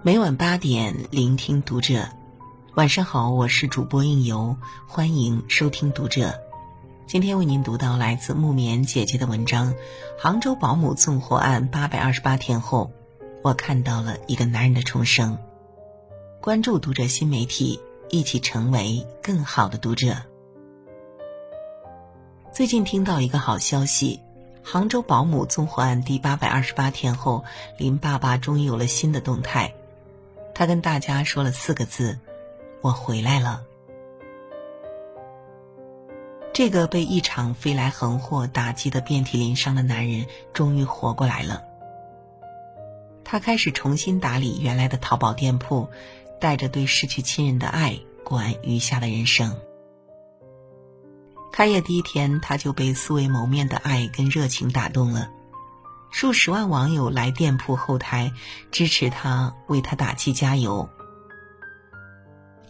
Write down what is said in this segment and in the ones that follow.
每晚八点，聆听读者。晚上好，我是主播应由，欢迎收听读者。今天为您读到来自木棉姐姐的文章：杭州保姆纵火案八百二十八天后，我看到了一个男人的重生。关注读者新媒体，一起成为更好的读者。最近听到一个好消息：杭州保姆纵火案第八百二十八天后，林爸爸终于有了新的动态。他跟大家说了四个字：“我回来了。”这个被一场飞来横祸打击的遍体鳞伤的男人，终于活过来了。他开始重新打理原来的淘宝店铺，带着对失去亲人的爱，过完余下的人生。开业第一天，他就被素未谋面的爱跟热情打动了。数十万网友来店铺后台支持他，为他打气加油。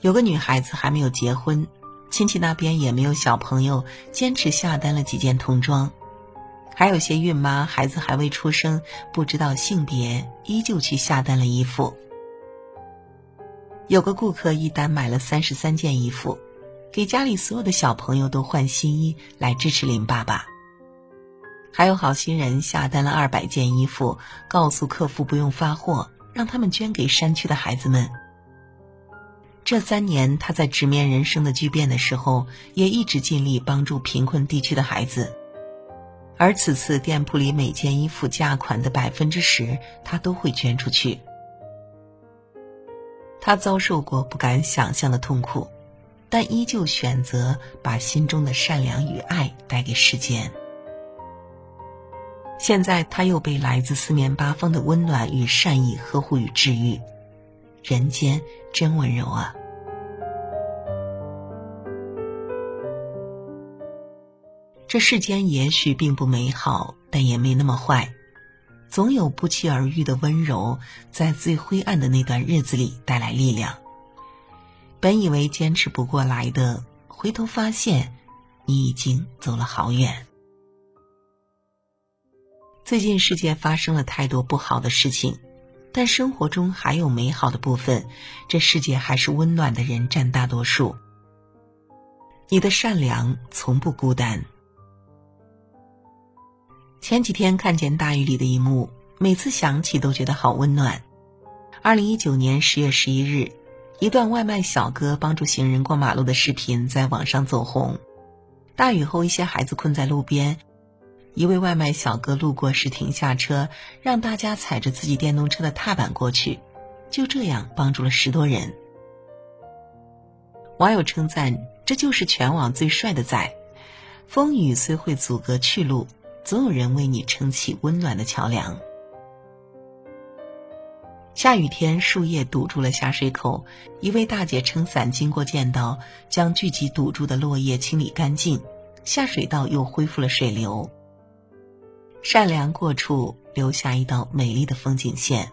有个女孩子还没有结婚，亲戚那边也没有小朋友，坚持下单了几件童装。还有些孕妈孩子还未出生，不知道性别，依旧去下单了衣服。有个顾客一单买了三十三件衣服，给家里所有的小朋友都换新衣，来支持林爸爸。还有好心人下单了二百件衣服，告诉客服不用发货，让他们捐给山区的孩子们。这三年，他在直面人生的巨变的时候，也一直尽力帮助贫困地区的孩子。而此次店铺里每件衣服价款的百分之十，他都会捐出去。他遭受过不敢想象的痛苦，但依旧选择把心中的善良与爱带给世间。现在他又被来自四面八方的温暖与善意呵护与治愈，人间真温柔啊！这世间也许并不美好，但也没那么坏，总有不期而遇的温柔，在最灰暗的那段日子里带来力量。本以为坚持不过来的，回头发现，你已经走了好远。最近世界发生了太多不好的事情，但生活中还有美好的部分。这世界还是温暖的人占大多数。你的善良从不孤单。前几天看见大雨里的一幕，每次想起都觉得好温暖。二零一九年十月十一日，一段外卖小哥帮助行人过马路的视频在网上走红。大雨后，一些孩子困在路边。一位外卖小哥路过时停下车，让大家踩着自己电动车的踏板过去，就这样帮助了十多人。网友称赞：“这就是全网最帅的仔。”风雨虽会阻隔去路，总有人为你撑起温暖的桥梁。下雨天，树叶堵住了下水口，一位大姐撑伞经过，见到将聚集堵住的落叶清理干净，下水道又恢复了水流。善良过处，留下一道美丽的风景线。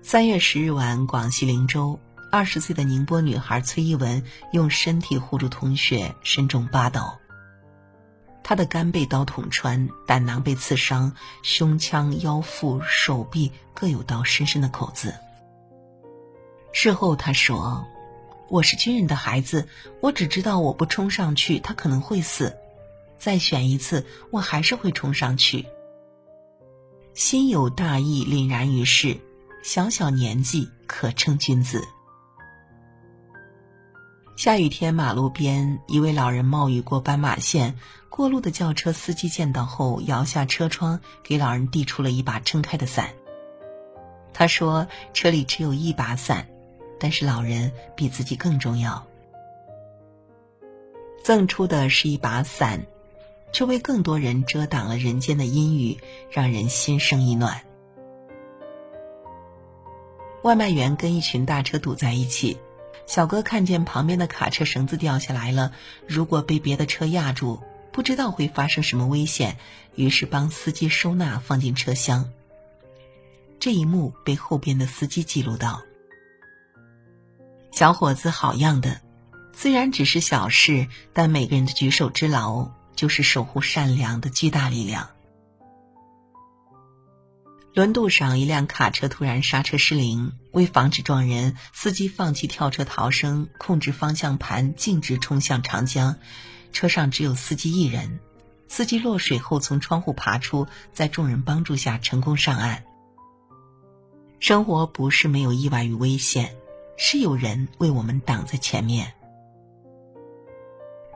三月十日晚，广西灵州，二十岁的宁波女孩崔一文用身体护住同学，身中八刀。他的肝被刀捅穿，胆囊被刺伤，胸腔、腰腹、手臂各有道深深的口子。事后他说：“我是军人的孩子，我只知道我不冲上去，他可能会死。”再选一次，我还是会冲上去。心有大义，凛然于世，小小年纪可称君子。下雨天，马路边一位老人冒雨过斑马线，过路的轿车司机见到后摇下车窗，给老人递出了一把撑开的伞。他说：“车里只有一把伞，但是老人比自己更重要。赠出的是一把伞。”却为更多人遮挡了人间的阴雨，让人心生一暖。外卖员跟一群大车堵在一起，小哥看见旁边的卡车绳子掉下来了，如果被别的车压住，不知道会发生什么危险，于是帮司机收纳放进车厢。这一幕被后边的司机记录到。小伙子好样的！虽然只是小事，但每个人的举手之劳就是守护善良的巨大力量。轮渡上，一辆卡车突然刹车失灵，为防止撞人，司机放弃跳车逃生，控制方向盘径直冲向长江。车上只有司机一人，司机落水后从窗户爬出，在众人帮助下成功上岸。生活不是没有意外与危险，是有人为我们挡在前面。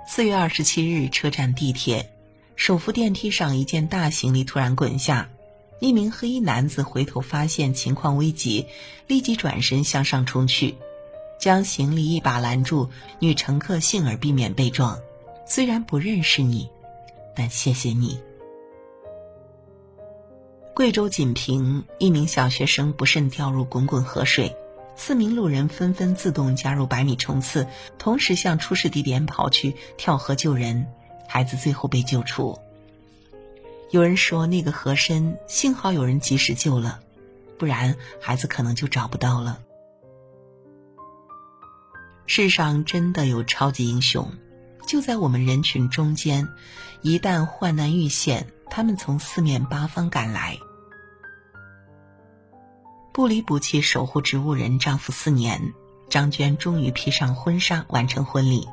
四月二十七日，车站地铁首扶电梯上，一件大行李突然滚下。一名黑衣男子回头发现情况危急，立即转身向上冲去，将行李一把拦住。女乘客幸而避免被撞。虽然不认识你，但谢谢你。贵州锦屏，一名小学生不慎掉入滚滚河水，四名路人纷纷自动加入百米冲刺，同时向出事地点跑去跳河救人，孩子最后被救出。有人说那个和珅，幸好有人及时救了，不然孩子可能就找不到了。世上真的有超级英雄，就在我们人群中间。一旦患难遇险，他们从四面八方赶来，不离不弃守护植物人丈夫四年，张娟终于披上婚纱完成婚礼。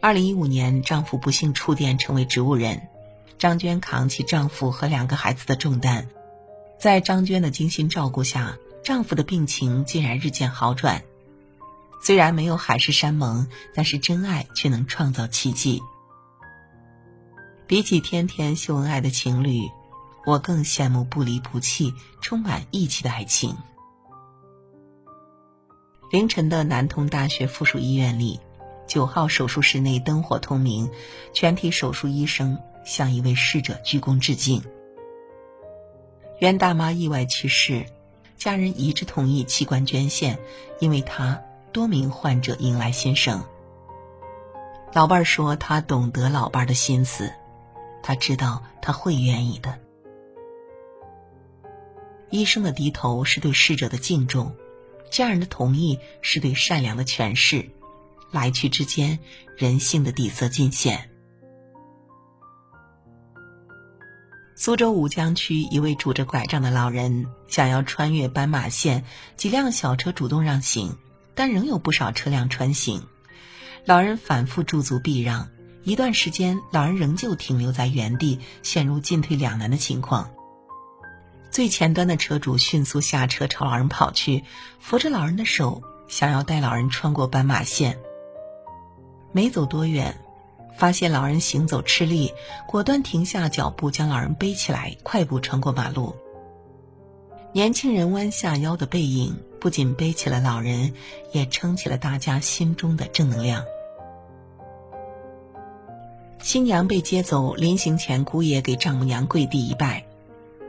二零一五年，丈夫不幸触电，成为植物人。张娟扛起丈夫和两个孩子的重担，在张娟的精心照顾下，丈夫的病情竟然日渐好转。虽然没有海誓山盟，但是真爱却能创造奇迹。比起天天秀恩爱的情侣，我更羡慕不离不弃、充满义气的爱情。凌晨的南通大学附属医院里，九号手术室内灯火通明，全体手术医生。向一位逝者鞠躬致敬。袁大妈意外去世，家人一致同意器官捐献，因为她多名患者迎来新生。老伴儿说他懂得老伴儿的心思，他知道他会愿意的。医生的低头是对逝者的敬重，家人的同意是对善良的诠释，来去之间，人性的底色尽显。苏州吴江区一位拄着拐杖的老人想要穿越斑马线，几辆小车主动让行，但仍有不少车辆穿行。老人反复驻足避让，一段时间，老人仍旧停留在原地，陷入进退两难的情况。最前端的车主迅速下车朝老人跑去，扶着老人的手，想要带老人穿过斑马线。没走多远。发现老人行走吃力，果断停下脚步，将老人背起来，快步穿过马路。年轻人弯下腰的背影，不仅背起了老人，也撑起了大家心中的正能量。新娘被接走，临行前，姑爷给丈母娘跪地一拜：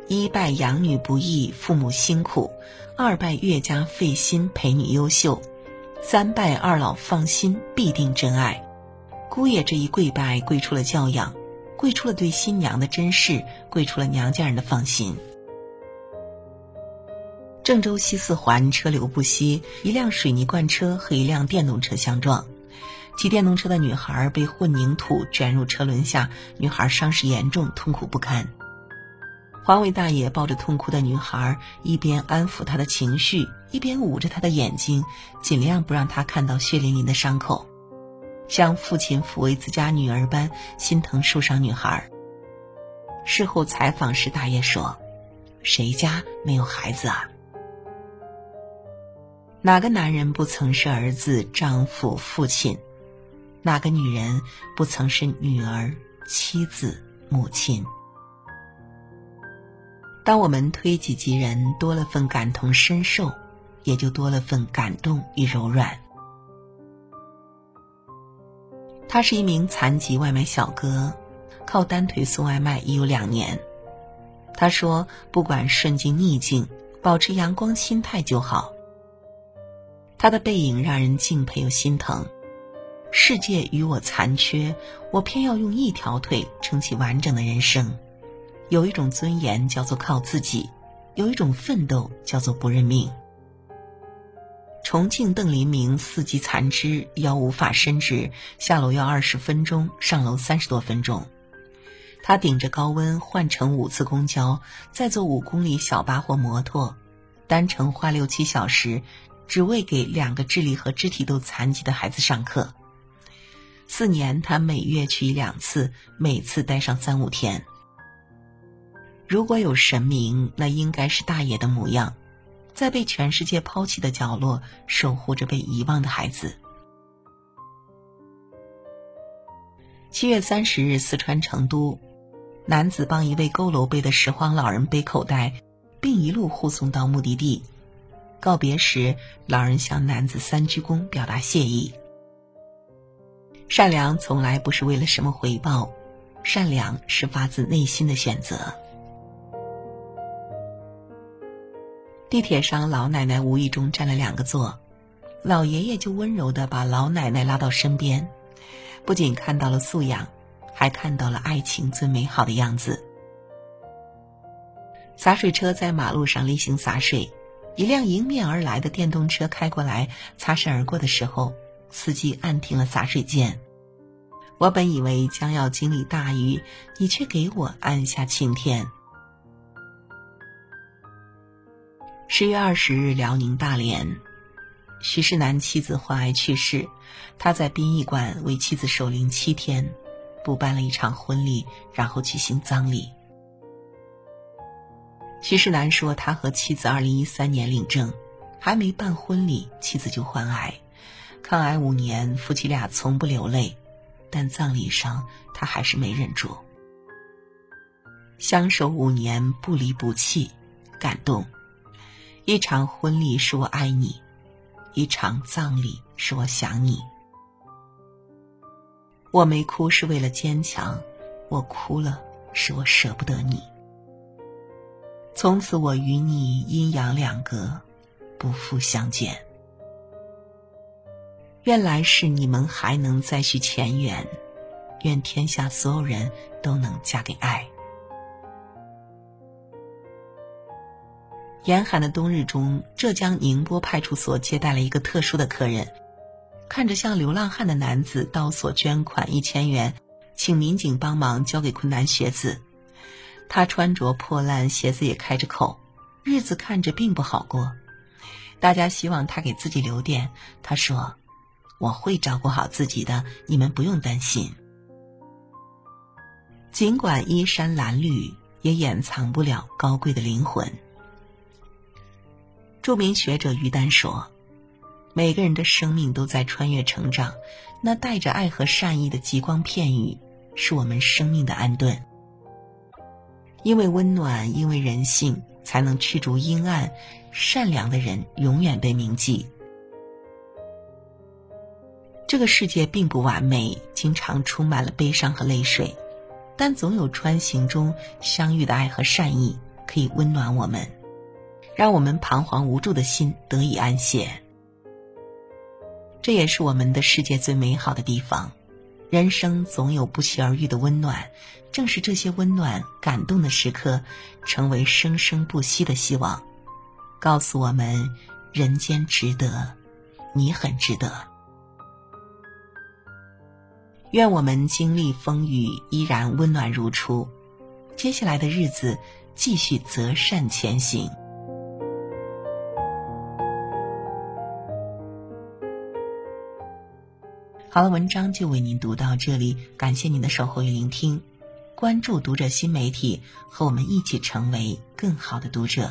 一拜养女不易，父母辛苦；二拜岳家费心陪女优秀；三拜二老放心，必定真爱。姑爷这一跪拜，跪出了教养，跪出了对新娘的珍视，跪出了娘家人的放心。郑州西四环车流不息，一辆水泥罐车和一辆电动车相撞，骑电动车的女孩被混凝土卷入车轮下，女孩伤势严重，痛苦不堪。环卫大爷抱着痛哭的女孩，一边安抚她的情绪，一边捂着她的眼睛，尽量不让她看到血淋淋的伤口。像父亲抚慰自家女儿般心疼受伤女孩。事后采访时，大爷说：“谁家没有孩子啊？哪个男人不曾是儿子、丈夫、父亲？哪个女人不曾是女儿、妻子、母亲？”当我们推己及人，多了份感同身受，也就多了份感动与柔软。他是一名残疾外卖小哥，靠单腿送外卖已有两年。他说：“不管顺境逆境，保持阳光心态就好。”他的背影让人敬佩又心疼。世界与我残缺，我偏要用一条腿撑起完整的人生。有一种尊严叫做靠自己，有一种奋斗叫做不认命。重庆邓林明四级残肢，腰无法伸直，下楼要二十分钟，上楼三十多分钟。他顶着高温换乘五次公交，再坐五公里小巴或摩托，单程花六七小时，只为给两个智力和肢体都残疾的孩子上课。四年，他每月去一两次，每次待上三五天。如果有神明，那应该是大爷的模样。在被全世界抛弃的角落，守护着被遗忘的孩子。七月三十日，四川成都，男子帮一位佝偻背的拾荒老人背口袋，并一路护送到目的地。告别时，老人向男子三鞠躬，表达谢意。善良从来不是为了什么回报，善良是发自内心的选择。地铁上，老奶奶无意中占了两个座，老爷爷就温柔的把老奶奶拉到身边，不仅看到了素养，还看到了爱情最美好的样子。洒水车在马路上例行洒水，一辆迎面而来的电动车开过来，擦身而过的时候，司机按停了洒水键。我本以为将要经历大雨，你却给我按下晴天。十月二十日，辽宁大连，徐世南妻子患癌去世，他在殡仪馆为妻子守灵七天，补办了一场婚礼，然后举行葬礼。徐世南说，他和妻子二零一三年领证，还没办婚礼，妻子就患癌，抗癌五年，夫妻俩从不流泪，但葬礼上他还是没忍住。相守五年，不离不弃，感动。一场婚礼是我爱你，一场葬礼是我想你。我没哭是为了坚强，我哭了是我舍不得你。从此我与你阴阳两隔，不复相见。愿来世你们还能再续前缘，愿天下所有人都能嫁给爱。严寒的冬日中，浙江宁波派出所接待了一个特殊的客人。看着像流浪汉的男子到所捐款一千元，请民警帮忙交给困难学子。他穿着破烂，鞋子也开着口，日子看着并不好过。大家希望他给自己留点，他说：“我会照顾好自己的，你们不用担心。”尽管衣衫褴褛，也掩藏不了高贵的灵魂。著名学者于丹说：“每个人的生命都在穿越成长，那带着爱和善意的极光片语，是我们生命的安顿。因为温暖，因为人性，才能驱逐阴暗。善良的人永远被铭记。这个世界并不完美，经常充满了悲伤和泪水，但总有穿行中相遇的爱和善意，可以温暖我们。”让我们彷徨无助的心得以安歇，这也是我们的世界最美好的地方。人生总有不期而遇的温暖，正是这些温暖、感动的时刻，成为生生不息的希望，告诉我们：人间值得，你很值得。愿我们经历风雨依然温暖如初，接下来的日子继续择善前行。好了，文章就为您读到这里，感谢您的守候与聆听，关注读者新媒体，和我们一起成为更好的读者。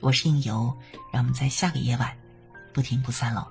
我是应由，让我们在下个夜晚不听不散喽。